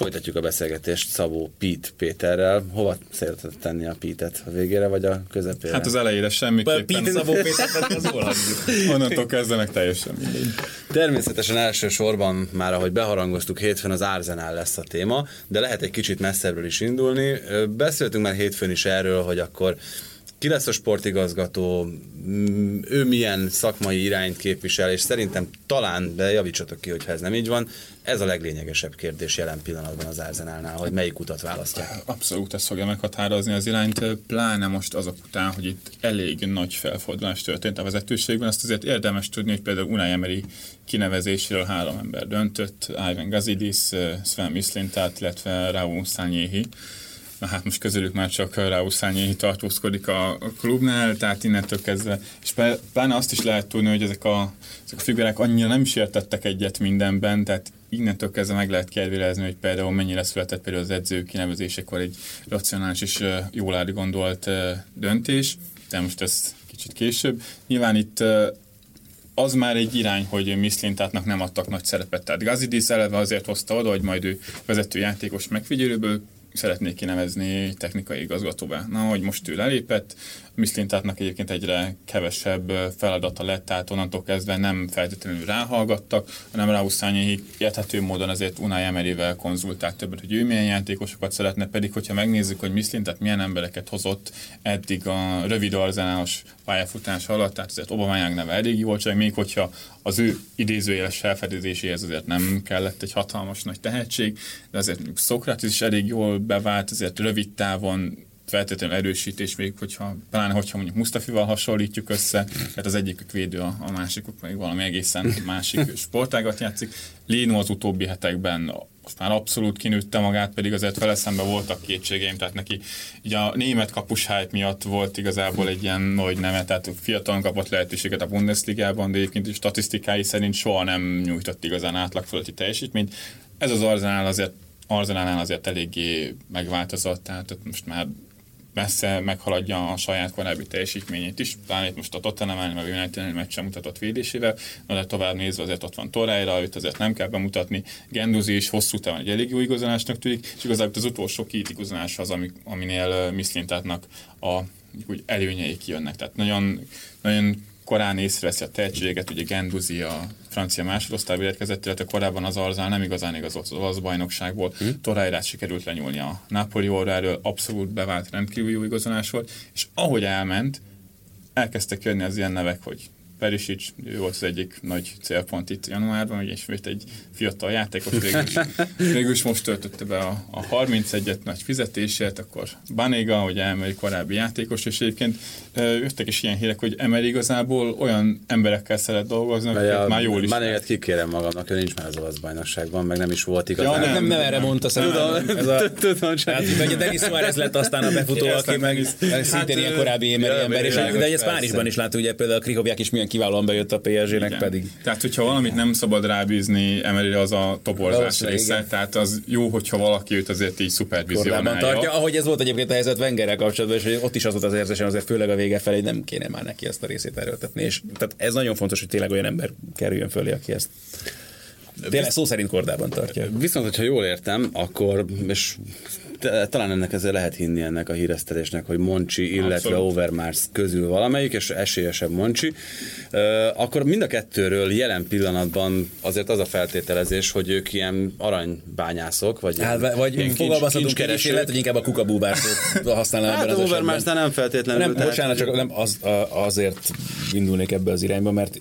Folytatjuk a beszélgetést Szabó Pít Péterrel. Hova szeretett tenni a Pítet? A végére vagy a közepére? Hát az elejére semmiképpen. Pít Szabó Péter, az Onnantól kezdve meg teljesen mindegy. Természetesen elsősorban már, ahogy beharangoztuk, hétfőn az Arsenal lesz a téma, de lehet egy kicsit messzebbről is indulni. Beszéltünk már hétfőn is erről, hogy akkor ki lesz a sportigazgató, ő milyen szakmai irányt képvisel, és szerintem talán, de javítsatok ki, hogyha ez nem így van, ez a leglényegesebb kérdés jelen pillanatban az Arsenalnál, hogy melyik utat választják. Abszolút ezt fogja meghatározni az irányt, pláne most azok után, hogy itt elég nagy felfordulás történt a vezetőségben, azt azért érdemes tudni, hogy például Unai Emery kinevezéséről három ember döntött, Ivan Gazidis, Sven Mislintát, illetve Raúl Szányéhi hát most közülük már csak Ráuszányi tartózkodik a, klubnál, tehát innentől kezdve, és pláne azt is lehet tudni, hogy ezek a, ezek a figurák annyira nem is értettek egyet mindenben, tehát innentől kezdve meg lehet kérdőjelezni, hogy például mennyire született például az edző kinevezésekor egy racionális és jól átgondolt döntés, de most ez kicsit később. Nyilván itt az már egy irány, hogy Mislintátnak nem adtak nagy szerepet. Tehát Gazidis eleve azért hozta oda, hogy majd ő vezető játékos megfigyelőből szeretnék kinevezni technikai igazgatóvá. Na, hogy most ő lelépett, Miszlintátnak egyébként egyre kevesebb feladata lett, tehát onnantól kezdve nem feltétlenül ráhallgattak, hanem Rauszányi érthető módon azért Unai Emeryvel konzultált többet, hogy ő milyen játékosokat szeretne, pedig hogyha megnézzük, hogy Miszlintát milyen embereket hozott eddig a rövid arzenálos pályafutás alatt, tehát azért Obamányák neve elég jó volt, még hogyha az ő idézőjeles felfedezéséhez azért nem kellett egy hatalmas nagy tehetség, de azért Szokratis is elég jól bevált, azért rövid távon feltétlenül erősítés, még hogyha, pláne hogyha mondjuk Mustafival hasonlítjuk össze, tehát az egyikük védő, a, a másikuk még valami egészen másik sportágat játszik. Léno az utóbbi hetekben most már abszolút kinőtte magát, pedig azért vele szemben voltak kétségeim, tehát neki így a német kapus hype miatt volt igazából egy ilyen nagy neve, tehát fiatalon kapott lehetőséget a Bundesligában, de egyébként is statisztikái szerint soha nem nyújtott igazán átlag fölötti teljesítményt. Ez az Arzenál azért Arzenálnál azért eléggé megváltozott, tehát most már messze meghaladja a saját korábbi teljesítményét is. Talán itt most a Tottenham ellen, meg a United meg sem mutatott védésével, de tovább nézve azért ott van Torreira, őt azért nem kell bemutatni. Genduzi is hosszú távon egy elég jó igazolásnak tűnik, és igazából az utolsó két igazolás az, ami, aminél Miszlintátnak a úgy előnyei kijönnek. Tehát nagyon, nagyon korán észreveszi a tehetséget, ugye Genduzi a francia másodosztályba érkezett, illetve korábban az Arzál nem igazán igazolt az olasz bajnokságból. Hmm. Torreirát sikerült lenyúlni a Napoli óráról, abszolút bevált rendkívül jó igazolás volt, és ahogy elment, elkezdtek jönni az ilyen nevek, hogy Perisic, ő volt az egyik nagy célpont itt januárban, ugye ismét egy fiatal játékos, végül is, végül is most töltötte be a, a 31-et nagy fizetését, akkor Banega, ugye Emery korábbi játékos, és egyébként jöttek is ilyen hírek, hogy Emery igazából olyan emberekkel szeret dolgozni, akik már jól is. Baneget kikérem magamnak, ő nincs már az olasz bajnokságban, meg nem is volt igazán. Ja, nem, nem, nem erre mondta szerintem. Ez a, tudom, csak. Hát, hogy Denis Suárez lett aztán a befutó, aki meg szintén ilyen korábbi Emery ember, és de ez Párizsban is láttuk, ugye például a Krihovják is milyen kiválóan bejött a PSG-nek pedig. Tehát, hogyha valamit nem szabad rábízni, emeli az a toborzás része, igen. tehát az jó, hogyha valaki őt azért így szupervizionálja. tartja, ahogy ez volt egyébként a helyzet Wengerrel kapcsolatban, és ott is az volt az érzésem, azért főleg a vége felé nem kéne már neki ezt a részét erőltetni. És tehát ez nagyon fontos, hogy tényleg olyan ember kerüljön fölé, aki ezt Tényleg szó szerint kordában tartja. Viszont, hogyha jól értem, akkor, és talán ennek ezzel lehet hinni ennek a híresztelésnek, hogy Moncsi, illetve Abszolút. Overmars közül valamelyik, és esélyesebb Moncsi, akkor mind a kettőről jelen pillanatban azért az a feltételezés, hogy ők ilyen aranybányászok, vagy, hát, vagy fogalmazhatunk kereső, lehet, hogy inkább a kukabúbárszót használnám hát, ebben az Overmars nem feltétlenül. Nem, tehát... bocsánat, csak nem az, azért indulnék ebbe az irányba, mert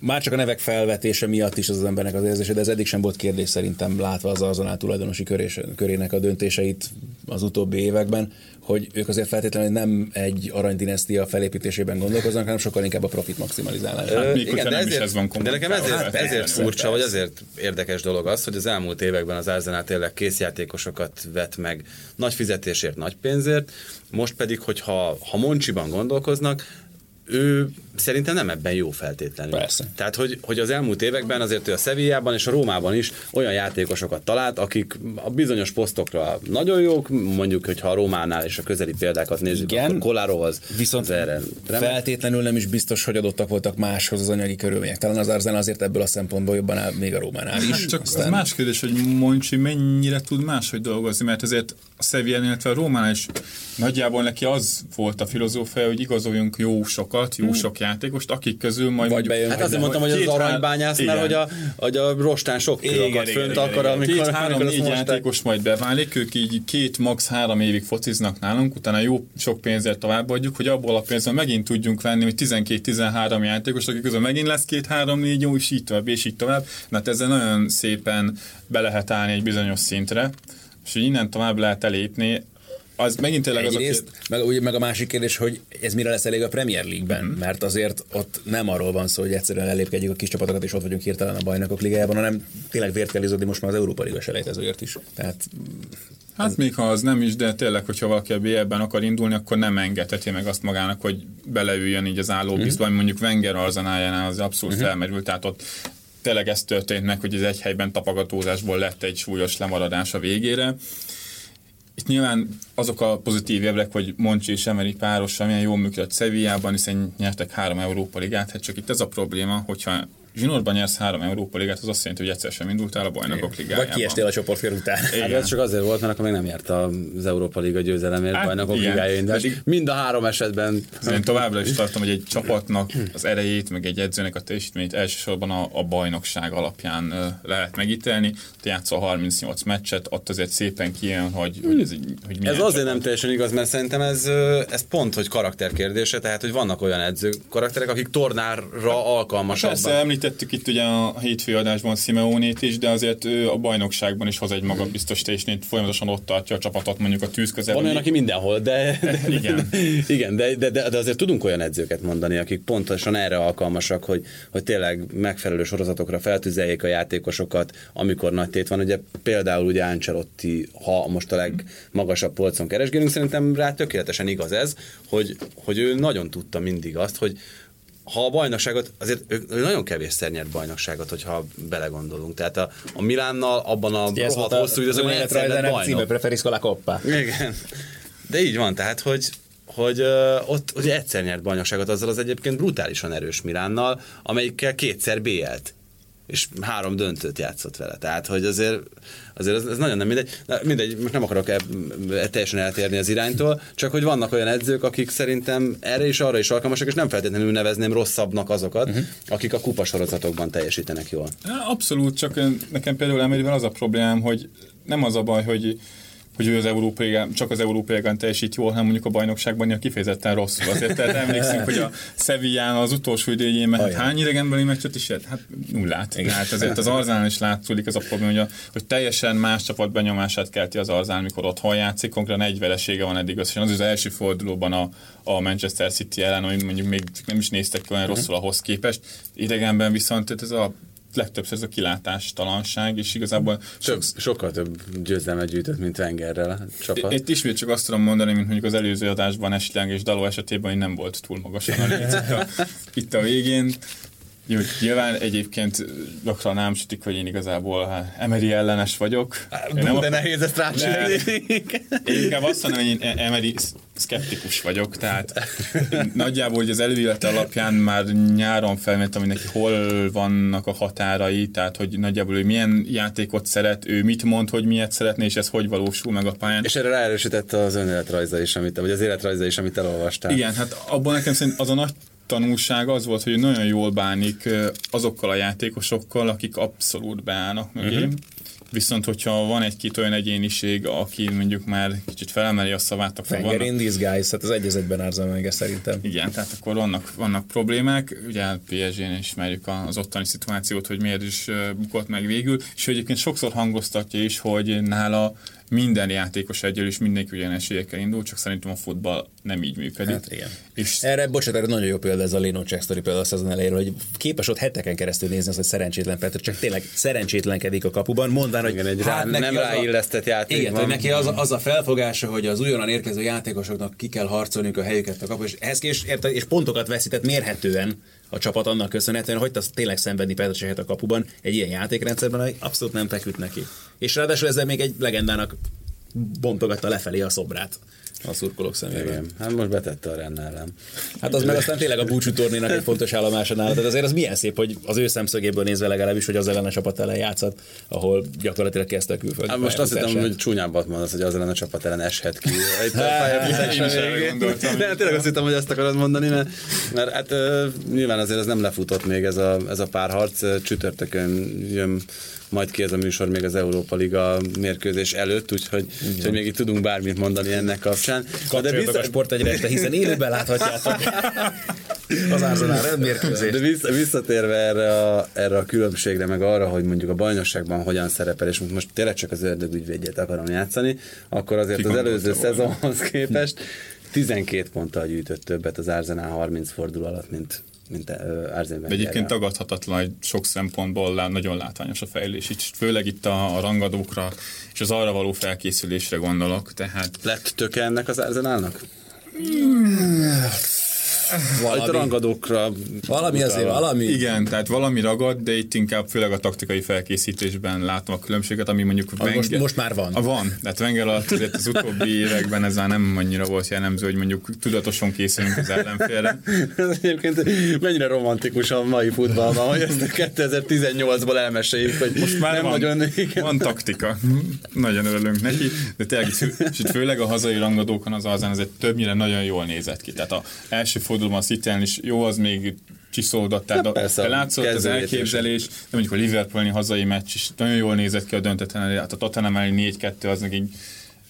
már csak a nevek felvetése miatt is az, az embernek az érzése, de ez eddig sem volt kérdés szerintem látva az azonál tulajdonosi körés, körének a döntéseit az utóbbi években, hogy ők azért feltétlenül nem egy aranydinesztia felépítésében gondolkoznak, hanem sokkal inkább a profit maximalizálás. Hát, még igen, de, ezért, ez van de nekem ezért, hát, ezért furcsa, vagy azért érdekes dolog az, hogy az elmúlt években az Arsenal tényleg készjátékosokat vett meg. Nagy fizetésért, nagy pénzért, most pedig, hogyha ha Moncsiban gondolkoznak, ő szerintem nem ebben jó feltétlenül. Persze. Tehát, hogy, hogy az elmúlt években azért ő a Sevillában és a Rómában is olyan játékosokat talált, akik a bizonyos posztokra nagyon jók, mondjuk, hogyha a Rómánál és a közeli példákat nézzük, Igen. akkor Kolárovhoz Viszont az erre remek. feltétlenül nem is biztos, hogy adottak voltak máshoz az anyagi körülmények. Talán az Arzenál azért ebből a szempontból jobban áll, még a Rómánál is. Hát csak Aztán... az más kérdés, hogy Moncsi mennyire tud máshogy dolgozni, mert azért a Sevilla, illetve a Rómánál is nagyjából neki az volt a filozófia, hogy igazoljunk jó sokat, jó sok játékost, akik közül majd Vagy bejön, Hát azért mondtam, hogy az Igen. hogy a, hogy a rostán sok kő igen, fönt, akkor amikor, két, három, amikor azt négy mosták- játékos majd beválik, ők így két, max. három évig fociznak nálunk, utána jó sok pénzért továbbadjuk, hogy abból a pénzből megint tudjunk venni, hogy 12-13 játékos, akik közül megint lesz két-három-négy jó, és így tovább, és így tovább. Na, hát ezzel nagyon szépen be lehet állni egy bizonyos szintre, és hogy innen tovább lehet elépni, az megint tényleg az a Egyrészt, meg, ugye, meg a másik kérdés, hogy ez mire lesz elég a Premier League-ben, mm. mert azért ott nem arról van szó, hogy egyszerűen elépkedjük a kis csapatokat, és ott vagyunk hirtelen a bajnokok ligájában, hanem tényleg vért kell izodni most már az Európa Liga selejtezőért is. Tehát Hát még ha az nem is, de tényleg, hogyha valaki a BL-ben akar indulni, akkor nem engedheti meg azt magának, hogy beleüljön így az állóbizba, mm. mondjuk Wenger arzanájánál az abszolút mm-hmm. felmerült, tehát ott tényleg ez történt meg, hogy az egy helyben tapogatózásból lett egy súlyos lemaradás a végére. Nyilván azok a pozitív évek, hogy Moncsi és Emery párosan milyen jól működött Sevillában, hiszen nyertek három Európa ligát, hát csak itt ez a probléma, hogyha zsinórban nyersz három Európa ligát, az azt jelenti, hogy egyszer sem indultál a bajnokok ligájában. vagy kiestél a csoportkör után. Hát Igen. ez csak azért volt, mert akkor még nem járt az Európa Liga győzelemért, Hát, bajnokok igen. ligája indulás. Pedig- Mind a három esetben Én továbbra is tartom, hogy egy csapatnak az erejét, meg egy edzőnek a teljesítményét elsősorban a, a bajnokság alapján lehet megítélni. Te játszol 38 meccset, ott azért szépen kijön, hogy, hogy ez, egy- hogy Ez azért csapat. nem teljesen igaz, mert szerintem ez, ez pont, hogy karakterkérdése, tehát hogy vannak olyan edző karakterek, akik tornára alkalmasabbak. Persze említettük itt ugye a hétfő adásban Simeonét is, de azért ő a bajnokságban is hoz egy magabiztos teljesítményt, folyamatosan ott tartja a csapatot mondjuk a tűz közel. Van olyan, aki mindenhol, de, de, Igen. igen, de, de, de, de, azért tudunk olyan edzőket mondani, akik pontosan erre alkalmasak, hogy, hogy tényleg megfelelő sorozatokra feltüzeljék a játékosokat, amikor nagy tét van. Ugye például ugye Ancelotti, ha most a legmagasabb polcon keresgélünk, szerintem rá tökéletesen igaz ez, hogy, hogy ő nagyon tudta mindig azt, hogy ha a bajnokságot, azért ő, ő nagyon kevésszer nyert bajnokságot, hogyha belegondolunk. Tehát a, a Milánnal abban a Ugye ez volt rohadt hosszú időszakban egyszer lett önéletrajzának címe, bajnok. preferisco la coppa. Igen. De így van, tehát, hogy hogy uh, ott ugye egyszer nyert bajnokságot azzal az egyébként brutálisan erős Milánnal, amelyikkel kétszer BL-t és három döntőt játszott vele. Tehát, hogy azért, azért ez, ez nagyon nem mindegy. Na, mindegy, most nem akarok e, e, teljesen eltérni az iránytól, csak hogy vannak olyan edzők, akik szerintem erre is arra is alkalmasak, és nem feltétlenül nevezném rosszabbnak azokat, uh-huh. akik a kupasorozatokban teljesítenek jól. Abszolút, csak nekem például Emeryvel az a problémám, hogy nem az a baj, hogy hogy ő az Európai, csak az Európai Ligán teljesít jól, hanem mondjuk a bajnokságban ilyen kifejezetten rosszul. Azért tehát emlékszünk, hogy a Sevillán az utolsó idejében hát hány idegenbeli meccset is? Hát nullát. Igen. Hát azért az Arzán is látszódik ez a probléma, hogy, a, hogy teljesen más csapat benyomását kelti az Arzán, mikor otthon játszik, konkrétan egy veresége van eddig összesen. Az az első fordulóban a, a Manchester City ellen, amit mondjuk még nem is néztek ki olyan rosszul ahhoz képest. Idegenben viszont ez a legtöbbször ez a kilátástalanság, és igazából Sok, sokkal több győzelmet gyűjtött, mint Wengerrel a csapat. itt ismét csak azt tudom mondani, mint mondjuk az előző adásban Esliang és Daló esetében, hogy nem volt túl itt a, itt a végén. Jó, nyilván egyébként gyakran nem sütik, hogy én igazából hát, Emery ellenes vagyok. Én Nem de nehéz ezt rácsinálni. Én inkább azt mondom, hogy én Emery szkeptikus vagyok, tehát nagyjából hogy az előélete alapján már nyáron felmértem, hogy neki hol vannak a határai, tehát hogy nagyjából ő milyen játékot szeret, ő mit mond, hogy miért szeretné, és ez hogy valósul meg a pályán. És erre ráerősítette az önéletrajza is, amit, vagy az életrajza is, amit elolvastál. Igen, hát abban nekem szerint az a nagy tanulság az volt, hogy nagyon jól bánik azokkal a játékosokkal, akik abszolút beállnak mögé. Uh-huh. Viszont, hogyha van egy-két olyan egyéniség, aki mondjuk már kicsit felemeli a szavát, akkor Fenger vannak, in disguise, hát az egyezetben árzom meg szerintem. igen, tehát akkor vannak, vannak problémák. Ugye PSG-n ismerjük az ottani szituációt, hogy miért is bukott meg végül, és egyébként sokszor hangoztatja is, hogy nála minden játékos egyel és mindenki ugyan esélyekkel indul, csak szerintem a futball nem így működik. Hát igen. És Erre, bocsánat, erre nagyon jó példa ez a Leno Check story például a szezon elejéről, hogy képes ott heteken keresztül nézni azt, hogy szerencsétlen Petr, csak tényleg szerencsétlenkedik a kapuban, mondván, hogy Igen, egy rá- nem neki a- ráillesztett játék Igen, van. hogy neki az a, az a felfogása, hogy az újonnan érkező játékosoknak ki kell harcolniuk a helyüket a kapu, és, ehhez és, és pontokat veszített mérhetően a csapat annak köszönhetően, hogy az tényleg szenvedni Petr Csehet a kapuban egy ilyen játékrendszerben, hogy abszolút nem feküdt neki. És ráadásul ezzel még egy legendának bontogatta lefelé a szobrát a szurkolók szemében. Igen, hát most betette a Renn ellen. Hát az meg aztán tényleg a búcsú tornénak egy fontos állomása nála. Tehát azért az milyen szép, hogy az ő szemszögéből nézve legalábbis, hogy az ellen a csapat ellen játszott, ahol gyakorlatilag kezdte a külföldi Hát most azt hittem, hogy csúnyábbat mondasz, hogy az ellen a csapat ellen eshet ki. Erre pályafutás gondoltam. De tényleg azt hittem, hogy ezt akarod mondani, mert, mert hát nyilván azért ez nem lefutott még ez a, ez a párharc. Csütörtökön jön majd ki ez a műsor még az Európa Liga mérkőzés előtt, úgyhogy, úgyhogy még itt tudunk bármit mondani ennek kapcsán. Kapcsoljatok a sport egyre este, hiszen élőben láthatjátok az Arsenal De rendmérkőzést. vissza, visszatérve erre a, erre a különbségre, meg arra, hogy mondjuk a bajnokságban hogyan szerepel, és most tényleg csak az ördögügyvédjét akarom játszani, akkor azért Ki az előző szezonhoz képest 12 ponttal gyűjtött többet az Arsenal 30 forduló alatt, mint, mint Arsene De egyébként tagadhatatlan, hogy sok szempontból lá- nagyon látványos a fejlés, itt, főleg itt a, a rangadókra és az arra való felkészülésre gondolok, tehát Lett töke ennek az Arsenalnak? Itt a Valami, rangadókra valami azért, valami. igen, tehát valami ragad, de itt inkább főleg a taktikai felkészítésben látom a különbséget, ami mondjuk most- most már van. A van, tehát Wenger alatt azért az utóbbi években ez már nem annyira volt jellemző, hogy mondjuk tudatosan készülünk az ellenfélre. Ez egyébként mennyire romantikus a mai futballban, hogy ezt a 2018-ból elmeséljük, hogy Most már nem van, nagyon... Igen. van taktika. Nagyon örülünk neki, de tényleg, itt és itt főleg a hazai rangadókon az azán azért többnyire nagyon jól nézett ki. Tehát a első fordulóban a city is jó, az még Na a, persze, de látszott az elképzelés, de mondjuk a Liverpoolni hazai meccs is nagyon jól nézett ki a döntetlen hát a Tottenham elleni 4-2 az meg így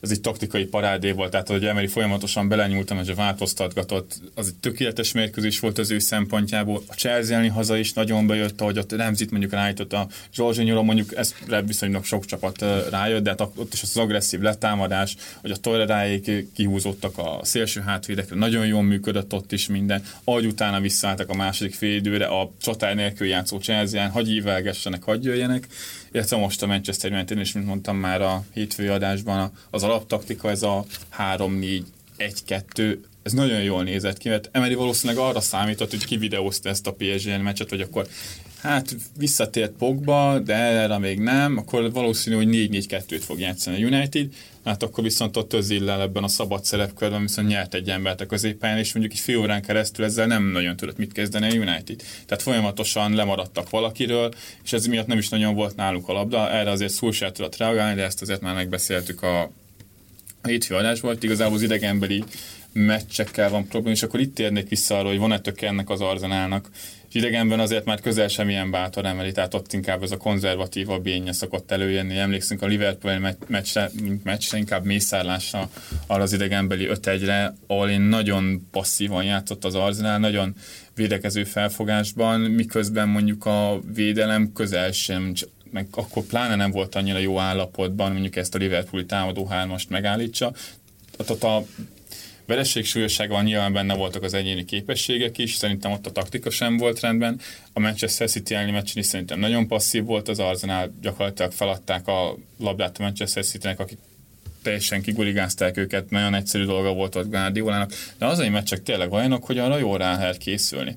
ez egy taktikai parádé volt, tehát hogy Emery folyamatosan belenyúltam, és változtatgatott, az egy tökéletes mérkőzés volt az ő szempontjából. A Chelsea haza is nagyon bejött, ahogy ott Remzit mondjuk rájutott a Zsolzsonyóra, mondjuk ezre viszonylag sok csapat rájött, de hát ott is az agresszív letámadás, hogy a Toleráék kihúzottak a szélső hátvédekre, nagyon jól működött ott is minden, ahogy utána visszaálltak a második fél időre, a csatár nélkül játszó Chelsea-en, hagyj ívelgessenek, hagyj jöjjenek, illetve most a Manchester United, és mint mondtam már a hétfői adásban, az alaptaktika, ez a 3-4-1-2, ez nagyon jól nézett ki, mert Emery valószínűleg arra számított, hogy kivideózta ezt a PSG meccset, hogy akkor hát visszatért Pogba, de erre még nem, akkor valószínű, hogy 4-4-2-t fog játszani a United, hát akkor viszont ott Özillel ebben a szabad szerepkörben viszont nyert egy embert a középpályán, és mondjuk egy fél órán keresztül ezzel nem nagyon tudott mit kezdeni a United. Tehát folyamatosan lemaradtak valakiről, és ez miatt nem is nagyon volt náluk a labda, erre azért Szulsár tudott reagálni, de ezt azért már megbeszéltük a, a hétfő adás volt, igazából az idegenbeli meccsekkel van probléma, és akkor itt térnék vissza arra, hogy van-e töke ennek az arzenálnak. És idegenben azért már közel sem ilyen bátor emeli, tehát ott inkább ez a konzervatívabb énje szokott előjönni. Emlékszünk a Liverpool me- meccsre, meccsre, inkább mészárlásra arra az idegenbeli 5-1-re, ahol én nagyon passzívan játszott az Arsenal, nagyon védekező felfogásban, miközben mondjuk a védelem közel sem meg akkor pláne nem volt annyira jó állapotban, mondjuk ezt a Liverpooli támadó hármast megállítsa. Tehát a vereség súlyosságban nyilván benne voltak az egyéni képességek is, szerintem ott a taktika sem volt rendben. A Manchester City elleni meccsen is szerintem nagyon passzív volt az Arsenal, gyakorlatilag feladták a labdát a Manchester City-nek, akik teljesen kiguligázták őket, nagyon egyszerű dolga volt ott Guardiolának, de az egy meccsek tényleg olyanok, hogy arra jól rá lehet készülni.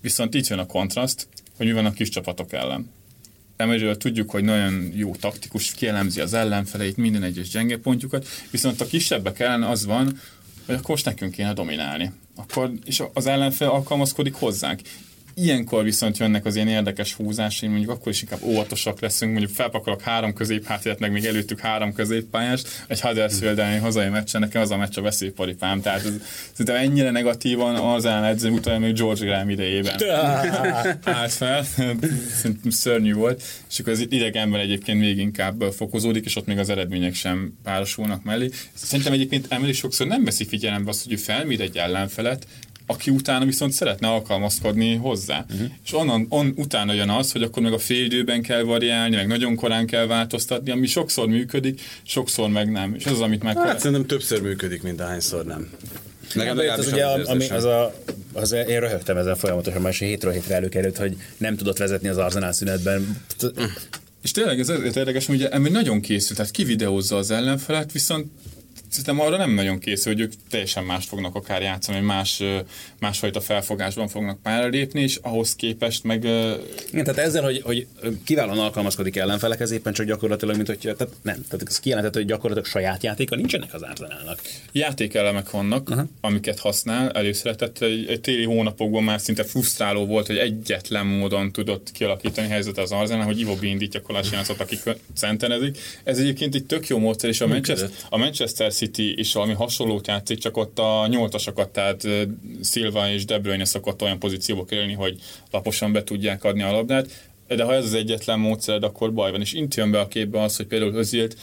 Viszont itt jön a kontraszt, hogy mi van a kis csapatok ellen. Emeryről tudjuk, hogy nagyon jó taktikus, kielemzi az ellenfeleit, minden egyes gyenge pontjukat, viszont a kisebbek ellen az van, hogy akkor most nekünk kéne dominálni. Akkor, és az ellenfél alkalmazkodik hozzánk. Ilyenkor viszont jönnek az ilyen érdekes húzásai, mondjuk akkor is inkább óvatosak leszünk, mondjuk felpakolok három középhátért, meg még előttük három középpályást, egy Huddersfield elleni hazai meccsen, nekem az a meccs a veszélyparipám, tehát ez, szerintem ennyire negatívan az ellen edző utána még George Graham idejében. Állt fel, szerintem szörnyű volt, és akkor az idegenben egyébként még inkább fokozódik, és ott még az eredmények sem párosulnak mellé. Szerintem egyébként Emily sokszor nem veszi figyelembe azt, hogy ő felmér egy ellenfelet, aki utána viszont szeretne alkalmazkodni hozzá. Uh-huh. És onnan on, utána jön az, hogy akkor meg a félidőben kell variálni, meg nagyon korán kell változtatni, ami sokszor működik, sokszor meg nem. És ez az, amit meg Hát kell... szerintem többször működik, mint ahányszor nem. Nekem Legalábbis az, ugye, az ami, érzésem. az a, az, én röhögtem ezen folyamatosan, már hétről hétre előkerült, hogy nem tudott vezetni az Arsenal szünetben. És tényleg ez érdekes, hogy ugye ember nagyon készül, tehát kivideózza az ellenfelet, viszont szerintem arra nem nagyon készül, hogy ők teljesen más fognak akár játszani, más, ö, másfajta felfogásban fognak pályára lépni, és ahhoz képest meg Igen, tehát ezzel, hogy, hogy kiválóan alkalmazkodik ellenfelekhez, éppen csak gyakorlatilag, mint hogy tehát nem, tehát ez kijelentett, hogy gyakorlatilag saját játéka nincsenek az Arsenalnak. játékelemek vannak, uh-huh. amiket használ előszeretett. Egy, egy téli hónapokban már szinte frusztráló volt, hogy egyetlen módon tudott kialakítani helyzetet az Arsenal, hogy Ivo indítja Kolasinatot, akik centenezik. Ez egyébként egy tök jó módszer, és a Manchester, a Manchester City is valami hasonlót játszik, csak ott a nyolcasokat, tehát Silva és De Bruyne szokott olyan pozícióba kerülni, hogy laposan be tudják adni a labdát. De ha ez az egyetlen módszered, akkor baj van. És itt jön be a képbe az, hogy például Özilt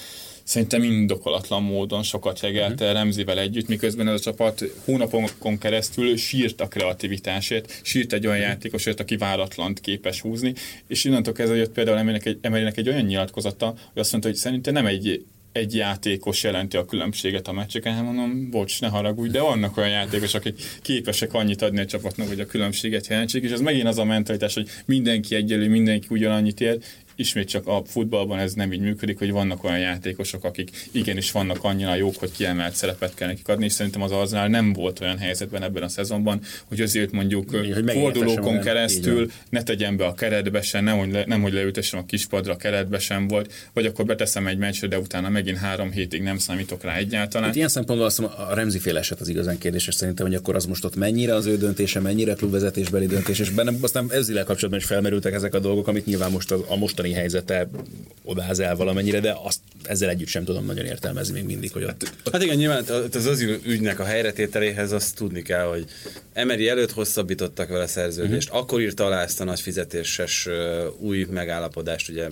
szerintem indokolatlan módon sokat jegelte Remzivel együtt, miközben ez a csapat hónapokon keresztül sírt a kreativitásért, sírt egy olyan játékosért, aki váratlant képes húzni, és innentől kezdve jött például Emerynek egy, Emerynek egy olyan nyilatkozata, hogy azt mondta, hogy szerintem nem egy egy játékos jelenti a különbséget a meccseken, hát mondom, bocs, ne haragudj, de vannak olyan játékosok, akik képesek annyit adni a csapatnak, hogy a különbséget jelentsék, és ez megint az a mentalitás, hogy mindenki egyelő, mindenki ugyanannyit ér, ismét csak a futballban ez nem így működik, hogy vannak olyan játékosok, akik igenis vannak annyira jók, hogy kiemelt szerepet kell nekik adni, és szerintem az Arsenal nem volt olyan helyzetben ebben a szezonban, hogy azért mondjuk hogy fordulókon. Így keresztül van. ne tegyen be a keretbe sem, nem hogy, le, nem, hogy leültessem a kispadra, a keretbe sem volt, vagy akkor beteszem egy meccsre, de utána megint három hétig nem számítok rá egyáltalán. Hát ilyen szempontból azt mondom, a Remzi féle eset az igazán kérdéses szerintem, hogy akkor az most ott mennyire az ő döntése, mennyire klubvezetésbeli döntés, és bennem aztán ezzel kapcsolatban is felmerültek ezek a dolgok, amit nyilván most a, a mostani helyzete odáz el valamennyire, de azt ezzel együtt sem tudom nagyon értelmezni még mindig, hogy ott Hát igen, nyilván az az ügynek a helyretételéhez azt tudni kell, hogy Emery előtt hosszabbítottak vele szerződést, uh-huh. akkor írta alá ezt a nagy fizetéses új megállapodást, ugye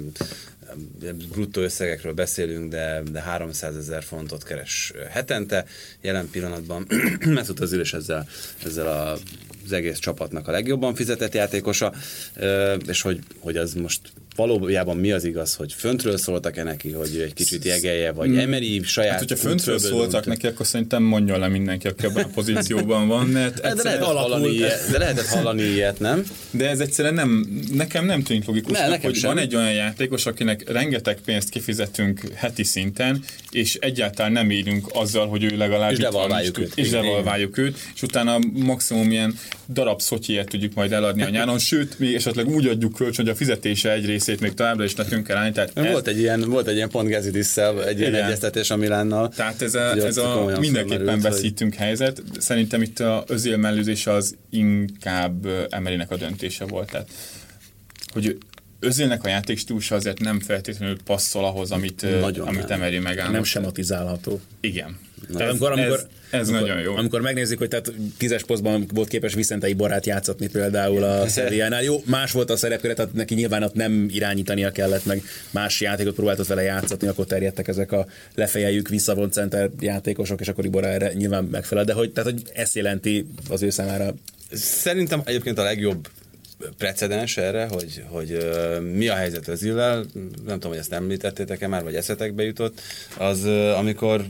bruttó összegekről beszélünk, de, de 300 ezer fontot keres hetente. Jelen pillanatban Mesut Özil is ezzel, ezzel a az egész csapatnak a legjobban fizetett játékosa, és hogy, hogy az most valójában mi az igaz, hogy föntről szóltak-e neki, hogy ő egy kicsit jegelje, vagy Emery saját Hát, hogyha föntről szóltak neki, akkor szerintem mondja le mindenki, aki ebben a pozícióban van, mert De egyszerűen lehetett, hallani ilyet, de lehetett hallani ilyet, nem? De ez egyszerűen nem, nekem nem tűnik Ne, logikusnak, nekem hogy sem. van egy olyan játékos, akinek rengeteg pénzt kifizetünk heti szinten, és egyáltalán nem élünk azzal, hogy ő legalább És devalváljuk őt. és devalváljuk őt, és utána maximum ilyen darab szotyiért tudjuk majd eladni a nyáron, sőt, még esetleg úgy adjuk kölcsön, hogy a fizetése egy részét még továbbra is nekünk kell állni. Tehát ez, Volt egy ilyen, volt egy ilyen pont Gezidisszel, egy ilyen Igen. egyeztetés a Milánnal. Tehát ez a, ez a mindenképpen felmerült, hogy- veszítünk helyzet. Szerintem itt a özél mellőzés az inkább Emerynek a döntése volt. Tehát, hogy Özélnek a játékstílusa azért nem feltétlenül passzol ahhoz, amit, Nagyon amit nem. Emery megállott. nem sematizálható. Igen. Tehát amikor, ez, amikor, ez, ez amikor, nagyon jó. Amikor megnézzük, hogy tehát tízes posztban volt képes Viszentei barát játszatni például a Szerbiánál. Jó, más volt a szerepköre, tehát neki nyilván ott nem irányítania kellett, meg más játékot próbáltott vele játszatni, akkor terjedtek ezek a lefejeljük visszavont center játékosok, és akkor Ibora erre nyilván megfelel. De hogy, tehát, hogy ezt jelenti az ő számára Szerintem egyébként a legjobb precedens erre, hogy, hogy mi a helyzet az illel, nem tudom, hogy ezt említettétek-e már, vagy eszetekbe jutott, az amikor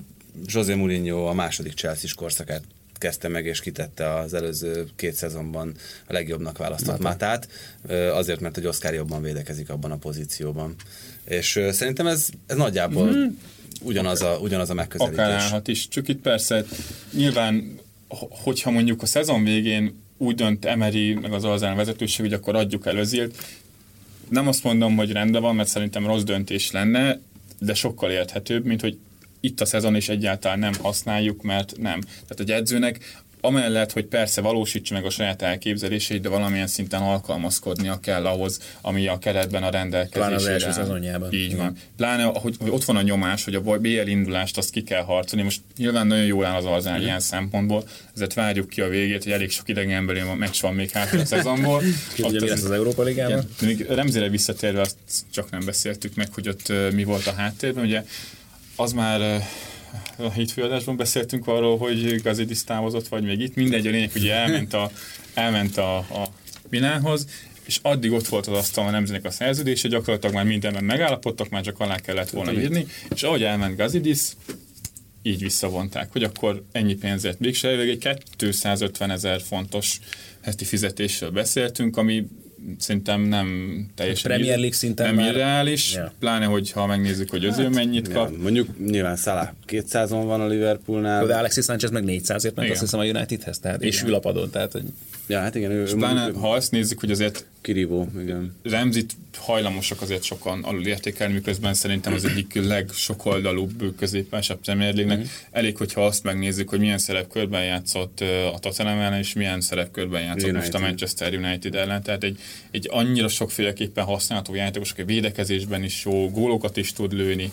José Mourinho a második chelsea korszakát kezdte meg, és kitette az előző két szezonban a legjobbnak választott Matát, ö, azért, mert hogy Oscar jobban védekezik abban a pozícióban. És szerintem ez, ez nagyjából Mhm. ugyanaz, a, ugyanaz a megközelítés. Akár állhat is. Csak itt persze nyilván, ho- hogyha mondjuk a szezon végén úgy dönt Emery, meg az Alzán vezetőség, hogy akkor adjuk el Özilt, nem azt mondom, hogy rendben van, mert szerintem rossz döntés lenne, de sokkal érthetőbb, mint hogy itt a szezon és egyáltalán nem használjuk, mert nem. Tehát egy edzőnek amellett, hogy persze valósítsa meg a saját elképzeléseit, de valamilyen szinten alkalmazkodnia kell ahhoz, ami a keretben a rendelkezésére. Pláne az szezonjában. Így van. Pláne, hogy, hogy ott van a nyomás, hogy a BL indulást azt ki kell harcolni. Most nyilván nagyon jól áll az Alzán ilyen szempontból, ezért várjuk ki a végét, hogy elég sok idegenbeli meccs van még hátra a szezonból. Ott lesz az- az Európa Ligában? Még Remzire visszatérve azt csak nem beszéltük meg, hogy ott mi volt a háttérben. Ugye az már a hétfőadásban beszéltünk arról, hogy Gazidis távozott, vagy még itt. Mindegy, a lényeg, ugye elment a, elment a, a Milánhoz, és addig ott volt az asztalon a nemzenek a szerződése, gyakorlatilag már mindenben megállapodtak, már csak alá kellett volna írni, és ahogy elment Gazidis, így visszavonták, hogy akkor ennyi pénzért mégse egy 250 ezer fontos heti fizetésről beszéltünk, ami szerintem nem teljesen Premier League szinten nem már... irreális, ja. pláne, hogy ha megnézzük, hogy az hát, ő mennyit kap. Ja, mondjuk nyilván Salah 200-on van a Liverpoolnál. De Alexis Sanchez meg 400-ért ment azt hiszem a Unitedhez, tehát, igen. és ül tehát hogy... Ja, hát igen. Ő, és pláne, ha azt nézzük, hogy azért kirívó, igen. Remzit hajlamosak azért sokan alul értékelni, miközben szerintem az egyik legsokoldalúbb középpás a Premier League-nek. Mm-hmm. Elég, hogyha azt megnézzük, hogy milyen szerepkörben játszott a Tottenham ellen, és milyen szerepkörben játszott United. most a Manchester United ellen. Tehát egy, egy annyira sokféleképpen használható játékos, aki védekezésben is jó, gólokat is tud lőni,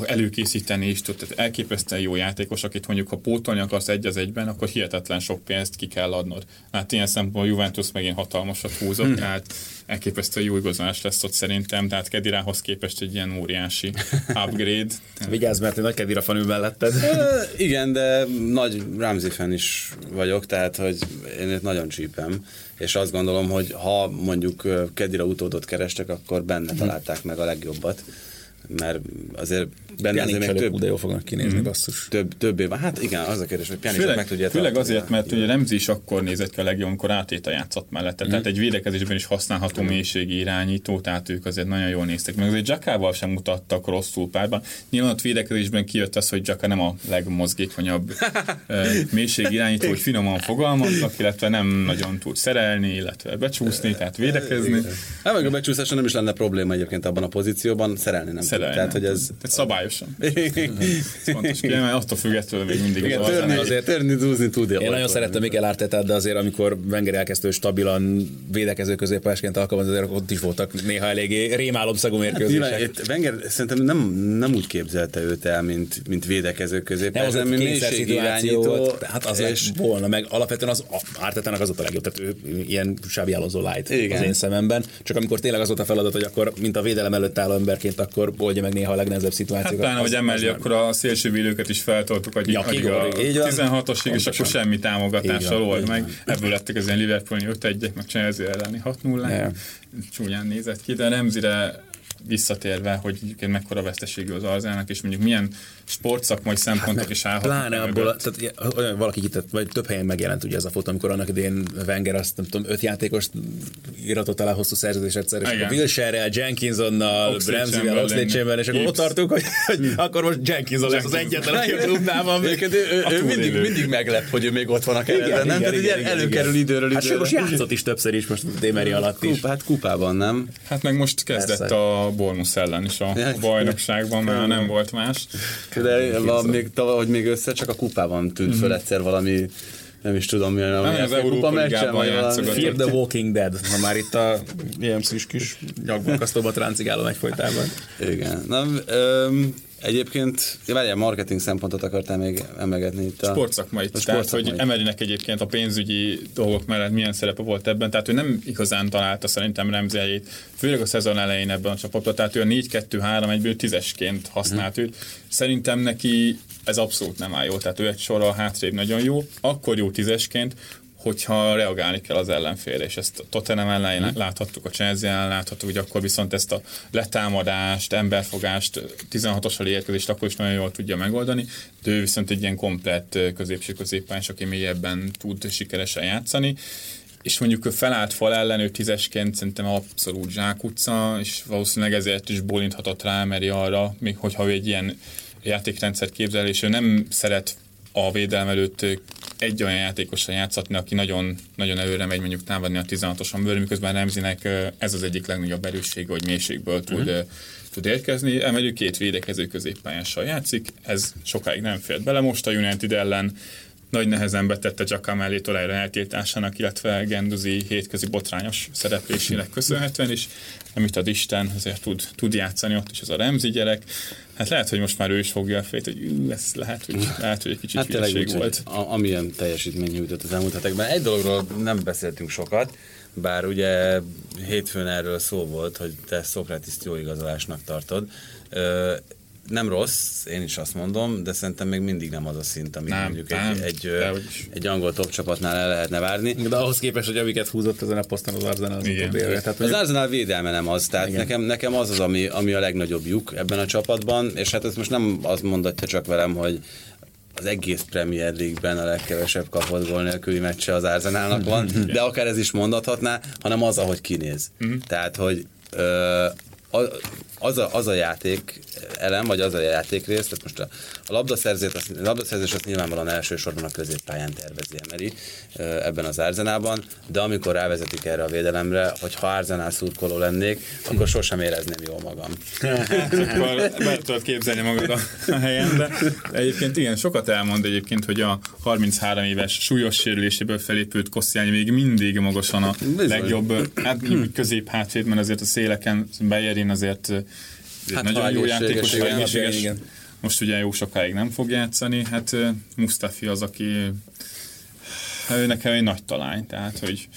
előkészíteni is tud, tehát elképesztően jó játékos, akit mondjuk ha pótolni akarsz egy az egyben, akkor hihetetlen sok pénzt ki kell adnod. Hát ilyen szempontból a Juventus megint hatalmasat húzott, hmm. tehát elképesztő jó igazolás lesz ott szerintem, tehát Kedirához képest egy ilyen óriási upgrade. Vigyázz, mert egy nagy Kedira fan melletted. Igen, de nagy Ramsey fan is vagyok, tehát hogy én itt nagyon csípem, és azt gondolom, hogy ha mondjuk Kedira utódot kerestek, akkor benne találták meg a legjobbat mert azért benne azért még több... de jól fognak kinézni, mm. basszus. Több, több év Hát igen, az a kérdés, hogy Pjanic főleg, meg tudja Főleg azért, mert ugye Remzi is akkor nézett ki a legjobb, amikor átéta játszott mellette. Mm. Tehát egy védekezésben is használható mm. mélységi irányító, tehát ők azért nagyon jól néztek meg. Azért Jackával sem mutattak rosszul párban. Nyilván ott védekezésben kijött az, hogy Jacka nem a legmozgékonyabb irányító, hogy finoman fogalmaznak, illetve nem nagyon tud szerelni, illetve becsúszni, tehát védekezni. Hát meg a becsúszása nem is lenne probléma egyébként abban a pozícióban, szerelni nem szerelni. Tehát, hogy ez... Tehát szabályosan. ez fontos kiemel, attól függetlenül még mindig Igen, az törni, azért, törni, dúzni tud. Én nagyon szerettem Mikel Artetát, de azért amikor Wenger elkezdő stabilan védekező középpásként alkalmazni, azért ott is voltak néha eléggé rémálomszagú hát mérkőzések. Hát, Wenger szerintem nem, nem úgy képzelte őt el, mint, mint védekező középpás, nem, mint irányító. Hát az és... volna, meg alapvetően az Artetának az volt a legjobb, tehát ő ilyen Xabi Alonso light Igen. az én szememben. Csak amikor tényleg az volt a feladat, hogy akkor, mint a védelem előtt álló emberként, akkor oldja meg néha a legnehezebb szituációkat. Hát hogy emeli, akkor a szélső védőket is feltoltuk, hogy ja, a 16-osig, és akkor semmi támogatással old meg. Ebből lettek az ilyen Liverpooli 5 1 meg Chelsea elleni 6 0 Csúnyán nézett ki, de Remzire visszatérve, hogy egyébként mekkora veszteségű az Arzának, és mondjuk milyen sportszakmai szempontok hát is állhatnak. Pláne abból, tehát olyan valaki itt, vagy több helyen megjelent ugye ez a fotó, amikor annak idén Wenger azt nem tudom, öt játékos iratott alá hosszú szerződés egyszer, és Igen. akkor Wilshere-rel, Jenkinsonnal, Bremzivel, Oxley Chamberlain, és akkor ott tartunk, hogy, hogy akkor most Jenkinson lesz az egyetlen, aki a klubnában. ő, ő, mindig, mindig meglep, hogy ő még ott van a keretben, nem? Tehát ugye előkerül időről időről. Hát most játszott is többször is most Démeri alatt is. Hát kupában, nem? Hát meg most kezdett a Bornusz ellen is a bajnokságban, mert nem volt más. De van még, hogy még össze csak a kupában tűnt föl mhm. egyszer valami nem is tudom milyen nem, az Európa meccsen vagy Fear the Walking Dead, ha már itt a ilyen szűs kis nyakbankasztóba tráncigálom egyfolytában. Igen. Nem, öm, Egyébként, várjál, marketing szempontot akartál még emelgetni itt a... Sportszakmait, a tehát hogy Emelinek egyébként a pénzügyi dolgok mellett milyen szerepe volt ebben, tehát ő nem igazán találta szerintem Remzelyét, főleg a szezon elején ebben a csapatban, tehát ő a 4-2-3-1-ből tízesként használt hmm. őt. Szerintem neki ez abszolút nem áll jó, tehát ő egy sorral hátrébb nagyon jó, akkor jó tízesként, hogyha reagálni kell az ellenfélre, és ezt Tottenham ellen mm. láthattuk, a Chelsea ellen láthattuk, hogy akkor viszont ezt a letámadást, emberfogást, 16-os érkezést akkor is nagyon jól tudja megoldani, de ő viszont egy ilyen komplett középső középpályás, aki mélyebben tud sikeresen játszani, és mondjuk felállt fal ellen, ő tízesként szerintem abszolút zsákutca, és valószínűleg ezért is bolinthatott rá Emery arra, még hogyha ő egy ilyen játékrendszert képzel, és ő nem szeret a védelem előtt egy olyan játékosan játszatni, aki nagyon, nagyon előre megy mondjuk támadni a 16-oson belül, miközben Remzinek ez az egyik legnagyobb erőssége, hogy mélységből tud, uh-huh. tud érkezni. Emeljük két védekező középpályással játszik, ez sokáig nem fért bele. Most a United ellen nagy nehezen betette Giacomo mellé Tolajra eltiltásának, illetve Genduzi hétközi botrányos szereplésének köszönhetően is. Amit ad Isten, azért tud, tud játszani ott is az a Remzi gyerek. Hát lehet, hogy most már ő is fogja a fejt, hogy ű, ez lehet, hogy, lehet, hogy egy kicsit hát tényleg volt. A, amilyen teljesítmény nyújtott az elmúlt hetekben. Egy dologról nem beszéltünk sokat, bár ugye hétfőn erről szó volt, hogy te Szokratiszt jó igazolásnak tartod nem rossz, én is azt mondom, de szerintem még mindig nem az a szint, amit Nem, mondjuk nem, egy, egy, egy angol top csapatnál el lehetne várni. De ahhoz képest, hogy amiket húzott ezen a poszton az Arsenal az Igen. utóbbi. Tehát, Az hogy Arsenal védelme nem az, tehát Igen. nekem, nekem az az, ami, ami a legnagyobb lyuk ebben a csapatban, és hát ezt most nem azt mondatja csak velem, hogy az egész Premier League-ben a legkevesebb kapott gól nélküli meccse az Arsenalnak van, de akár ez is mondathatná, hanem az, ahogy kinéz. Tehát, hogy ö, a- az a, az a játék elem, vagy az a játék rész, tehát most a, a labdaszerzést, azt, a labdaszerzés azt nyilvánvalóan elsősorban a középpályán tervezi Emery ö, ebben az Arzenában, de amikor rávezetik erre a védelemre, hogy ha Arzenál szurkoló lennék, akkor sosem érezném jól magam. akkor be tudod képzelni magad a, a helyen, de egyébként igen, sokat elmond egyébként, hogy a 33 éves súlyos sérüléséből felépült Kossziányi még mindig magasan a Bizony. legjobb, hát közép hátvédben azért a széleken, Bejerin azért Hát, nagyon jó játékos, egészséges. Igen. Most ugye jó sokáig nem fog játszani, hát Mustafi az, aki hát ő nekem egy nagy talány, tehát hogy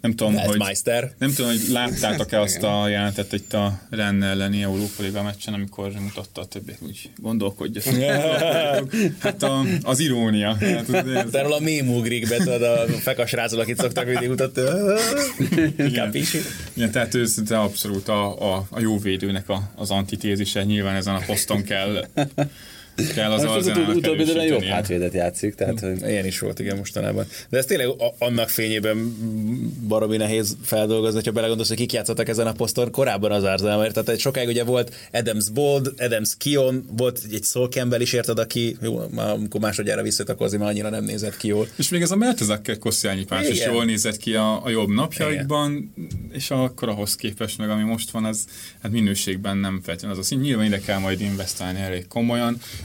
nem tudom, hogy Weltmeister. nem tudom, hogy láttátok-e azt a jelentet itt a Renn elleni Európa Liga meccsen, amikor mutatta a többiek, úgy gondolkodjatok. hát a, az irónia. Hát, erről a mém ugrik be, tudod, a fekasrácol, akit szoktak mindig mutatni. Kapisi. igen, tehát ő szinte abszolút a, a, a jó védőnek a, az antitézise. Nyilván ezen a poszton kell, kell az Most az Arzenálnak utóbbi időben jobb hátvédet játszik, tehát hogy Ilyen is volt, igen, mostanában. De ez tényleg annak fényében baromi nehéz feldolgozni, ha belegondolsz, hogy kik játszottak ezen a poszton korábban az Arsenal, mert tehát egy sokáig ugye volt Adams Bold, Adams Kion, volt egy Sol Campbell is érted, aki jó, már amikor másodjára visszajött, akkor azért már annyira nem nézett ki jól. És még ez a Mertezakker Kossziányi párs is Igen. jól nézett ki a, a jobb napjaikban, és akkor ahhoz képest meg, ami most van, az hát minőségben nem feltétlenül az a szín. Nyilván ide kell majd investálni elég komolyan.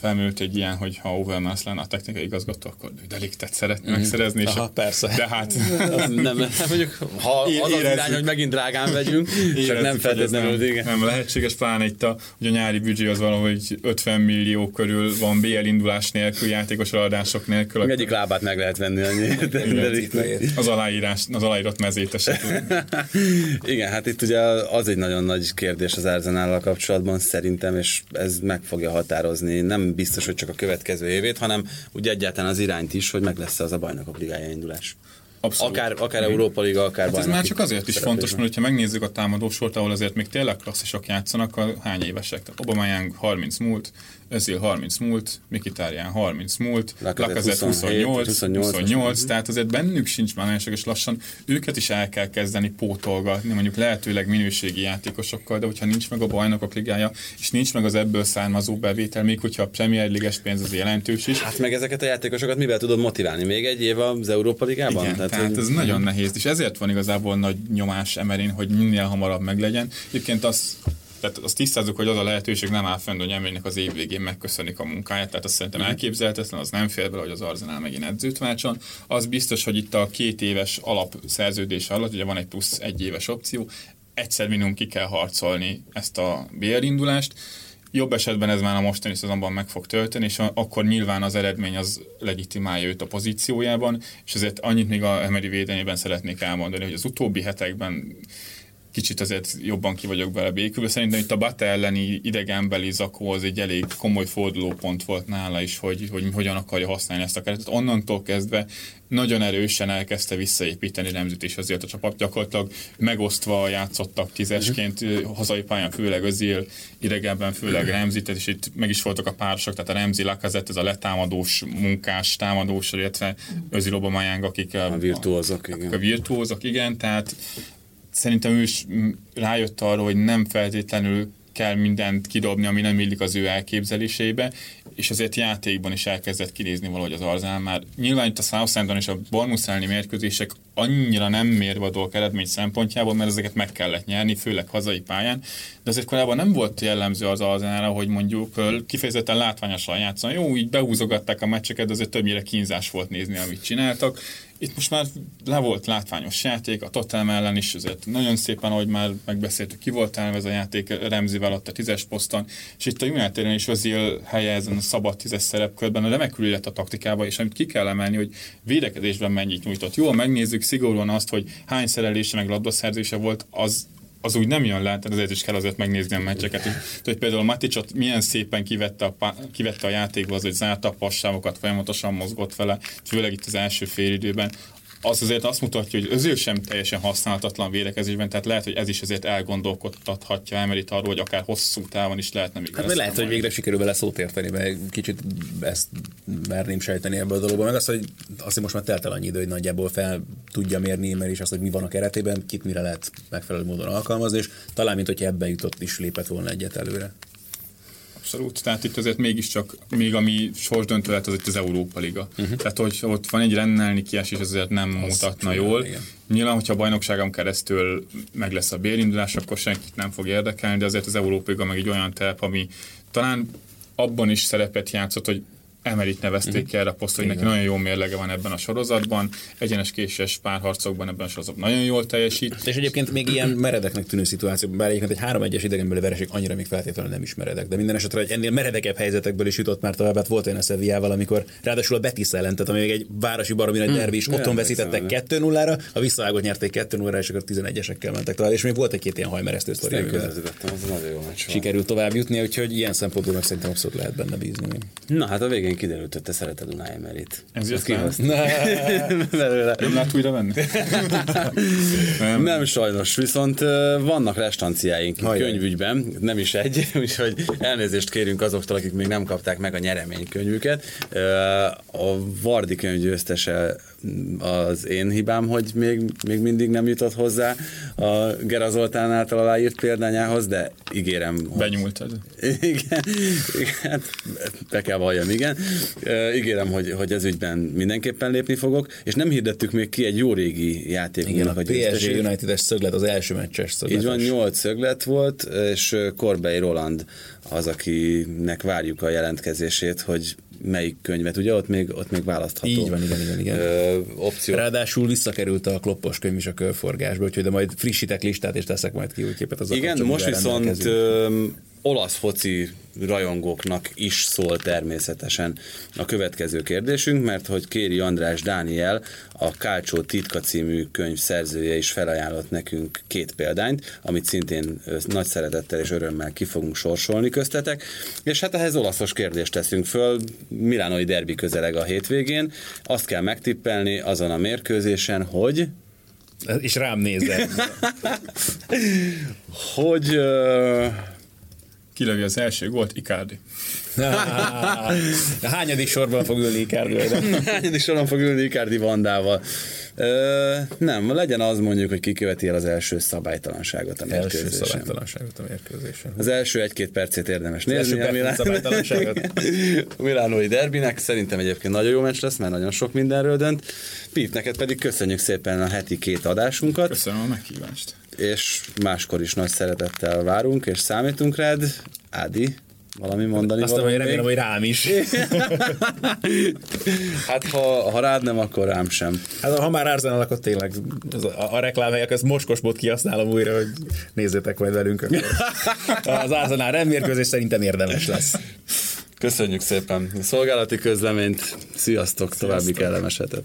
Felmerült egy ilyen, hogy ha Overmars lenne a technikai igazgató, akkor deliktet szeretne megszerezni. És Aha, a- persze. De hát az nem, nem mondjuk, ha É- az az érezzük. irány, hogy megint drágán vegyünk, csak Érezzük, nem hogy feltétlenül, nem, igen. nem lehetséges, pláne itt a, hogy a nyári büdzsé az valahogy 50 millió körül van BL indulás nélkül, játékos adások nélkül. akkor- Egyik lábát meg lehet venni annyi. De, az aláírás, az aláírat mezét esetleg. igen, hát itt ugye az egy nagyon nagy kérdés az Arzenállal kapcsolatban szerintem, és ez meg fogja határozni nem biztos, hogy csak a következő évét, hanem ugye egyáltalán az irányt is, hogy meg lesz az a bajnokok ligája indulás. Abszolút. Akár, akár Európa Liga, akár Hát ez már csak azért is fontos, mert ha megnézzük a támadó sort, ahol azért még tényleg klasszisok játszanak, a hány évesek. Tehát Aubameyang 30 múlt, Özil 30 múlt, Mkhitaryan 30 múlt, 27, 28, 28, 28, tehát azért bennük sincs már nagyon és lassan őket is el kell kezdeni pótolgatni, mondjuk lehetőleg minőségi játékosokkal, de hogyha nincs meg a bajnokok ligája, és nincs meg az ebből származó bevétel, még hogyha a Premier League-es pénz az jelentős is, Hát meg ezeket a játékosokat mivel tudod motiválni? Még egy év az Európa Ligában? Igen, tehát, tehát hogy- ez nagyon nehéz, és ezért van igazából nagy nyomás Emerin, hogy minél hamarabb meglegyen. Egyébként az, tehát azt tisztázzuk, hogy az a lehetőség nem áll fenn, hogy Emerinnek az év végén megköszönik a munkáját, tehát azt szerintem elképzelhetetlen, az nem fér bele, hogy az Arsenal megint edzőt váltson. Az biztos, hogy itt a két éves alapszerződés alatt, ugye van egy plusz egy éves opció, egyszer minimum ki kell harcolni ezt a BR indulást, Jobb esetben ez már a mostani szezonban meg fog tölteni, és akkor nyilván az eredmény az legitimálja őt a pozíciójában, és ezért annyit még a Emery védelmében szeretnék elmondani, hogy az utóbbi hetekben kicsit azért jobban ki vagyok vele békülve. Szerintem itt a Bata elleni idegenbeli zakó az egy elég komoly fordulópont volt nála is, hogy, hogy hogyan akarja használni ezt a keretet. Onnantól kezdve nagyon erősen elkezdte visszaépíteni Remzit is azért a csapat. Gyakorlatilag megosztva játszottak tízesként, hazai pályán főleg Özil, idegenben főleg Remzit, és itt meg is voltak a párosok, tehát a Remzi Lacazette, ez a letámadós munkás támadós, illetve Özil Aubameyang, akik A virtuózok, igen. a virtuózok, igen, tehát szerintem ő is rájött arra, hogy nem feltétlenül kell mindent kidobni, ami nem illik az ő elképzelésébe, és azért játékban is elkezdett kinézni valahogy az Arzenál. Már nyilván itt a Southampton és a Bournemouth elleni mérkőzések annyira nem mérvadók eredmény szempontjából, mert ezeket meg kellett nyerni, főleg hazai pályán, de azért korábban nem volt jellemző az Arzenálra, hogy mondjuk kifejezetten látványosan játszani. Jó, így behúzogatták a meccseket, de azért többnyire kínzás volt nézni, amit csináltak. Itt most már le volt látványos játék, a Tottenham ellen is azért nagyon szépen, ahogy már megbeszéltük, ki volt ez a játék Remzivel ott a tízes poszton, és itt a United-en is Özil helye ezen a szabad tízes szerepkörben remekül a taktikába, és amit ki kell emelni, hogy védekezésben mennyit nyújtott. Jól megnézzük szigorúan azt, hogy hány szerelése meg labdaszerzése volt, az az úgy nem jön le, tehát ezért is kell azért megnézni a meccseket. Hogy, hogy például Maticot milyen szépen kivette a, kivette a játékba, az, hogy zárta a passávokat, folyamatosan mozgott vele, főleg itt az első félidőben az azért azt mutatja, hogy az ő sem teljesen használhatatlan védekezésben, tehát lehet, hogy ez is azért elgondolkodtathatja Emerit arról, hogy akár hosszú távon is lehetne még hát lehet, hogy végre sikerül vele szót érteni, mert kicsit ezt merném sejteni ebből a dologban, meg az, hogy azt, hogy most már telt el annyi idő, hogy nagyjából fel tudja mérni, mert is azt, hogy mi van a keretében, kit mire lehet megfelelő módon alkalmazni, és talán, mint hogyha ebben jutott is lépett volna egyet előre. Abszolút, tehát itt azért mégiscsak, még ami sorsdöntő lehet, az itt az Európa Liga. Uh-huh. Tehát, hogy ott van egy rennelni kiesés, az azért nem az mutatna jól. Igen. Nyilván, hogyha a bajnokságon keresztül meg lesz a bérindulás, akkor senkit nem fog érdekelni, de azért az Európa Liga meg egy olyan telp, ami talán abban is szerepet játszott, hogy Emerit nevezték uh-huh. erre a posztra, hogy neki nagyon jó mérlege van ebben a sorozatban, egyenes késes párharcokban ebben a sorozatban nagyon jól teljesít. És egyébként még ilyen meredeknek tűnő szituációban, bár egyébként egy három egyes idegenbeli vereség annyira még feltétlenül nem is meredek, de minden esetre egy ennél meredekebb helyzetekből is jutott már tovább, hát volt olyan a Sevillával, amikor ráadásul a Betis ellen, tehát ami még egy városi baromi nagy hmm. derbi is, otthon veszítettek 2-0-ra, a visszaágot nyerték 2-0-ra, és akkor 11-esekkel mentek tovább, és még volt egy-két ilyen hajmeresztő sztori. Sikerült tovább jutni, úgyhogy ilyen szempontból meg szerintem abszolút lehet benne bízni. Na hát a végén kiderült, hogy te szereted Unai Emerit. Ez jött Nem lehet újra venni? nem. nem sajnos, viszont vannak restanciáink Hajjaj. könyvügyben, nem is egy, úgyhogy elnézést kérünk azoktól, akik még nem kapták meg a nyereménykönyvüket. A Vardi könyv győztese az én hibám, hogy még, még mindig nem jutott hozzá a Gera Zoltán által aláírt példányához, de ígérem. Hogy... Benyúltad. Igen, igen, be kell valljam, igen. Ígérem, hogy, hogy ez ügyben mindenképpen lépni fogok, és nem hirdettük még ki egy jó régi játékunknak a, a PSG United-es szöglet, az első meccses szöglet. Így van, nyolc szöglet volt, és Korbei Roland az, akinek várjuk a jelentkezését, hogy melyik könyvet, ugye ott még, ott még választható. Így van, igen, igen, igen. Ö, opció. Ráadásul visszakerült a kloppos könyv is a körforgásba, úgyhogy de majd frissítek listát, és teszek majd ki új képet az Igen, most viszont ö, olasz foci rajongóknak is szól természetesen a következő kérdésünk, mert hogy Kéri András Dániel, a Kácsó titka című könyv szerzője is felajánlott nekünk két példányt, amit szintén nagy szeretettel és örömmel ki fogunk sorsolni köztetek, és hát ehhez olaszos kérdést teszünk föl, Milánoi derbi közeleg a hétvégén, azt kell megtippelni azon a mérkőzésen, hogy és rám nézett. hogy uh, kilövi az első gólt, Icardi. A hányadik sorban fog ülni Icardi? hányadik sorban fog ülni Icardi Vandával? Ö, nem, legyen az mondjuk, hogy kiköveti el az első szabálytalanságot a mérkőzésen. Első szabálytalanságot a mérkőzésen. Az első egy-két percét érdemes az nézni. A, Milán... a Milánói derbinek szerintem egyébként nagyon jó meccs lesz, mert nagyon sok mindenről dönt. Pip, neked pedig köszönjük szépen a heti két adásunkat. Köszönöm a meghívást és máskor is nagy szeretettel várunk, és számítunk rád. Ádi, valami mondani Azt valami remélem, hogy rám is. hát ha, ha rád nem, akkor rám sem. Hát ha már Arsenal, akkor tényleg az a, a reklámhelyek, ezt moskosbot kihasználom újra, hogy nézzétek majd velünk. Akkor. Az Arsenal nem mérkőzés szerintem érdemes lesz. Köszönjük szépen a szolgálati közleményt. Sziasztok, Sziasztok. további kellemes hetet.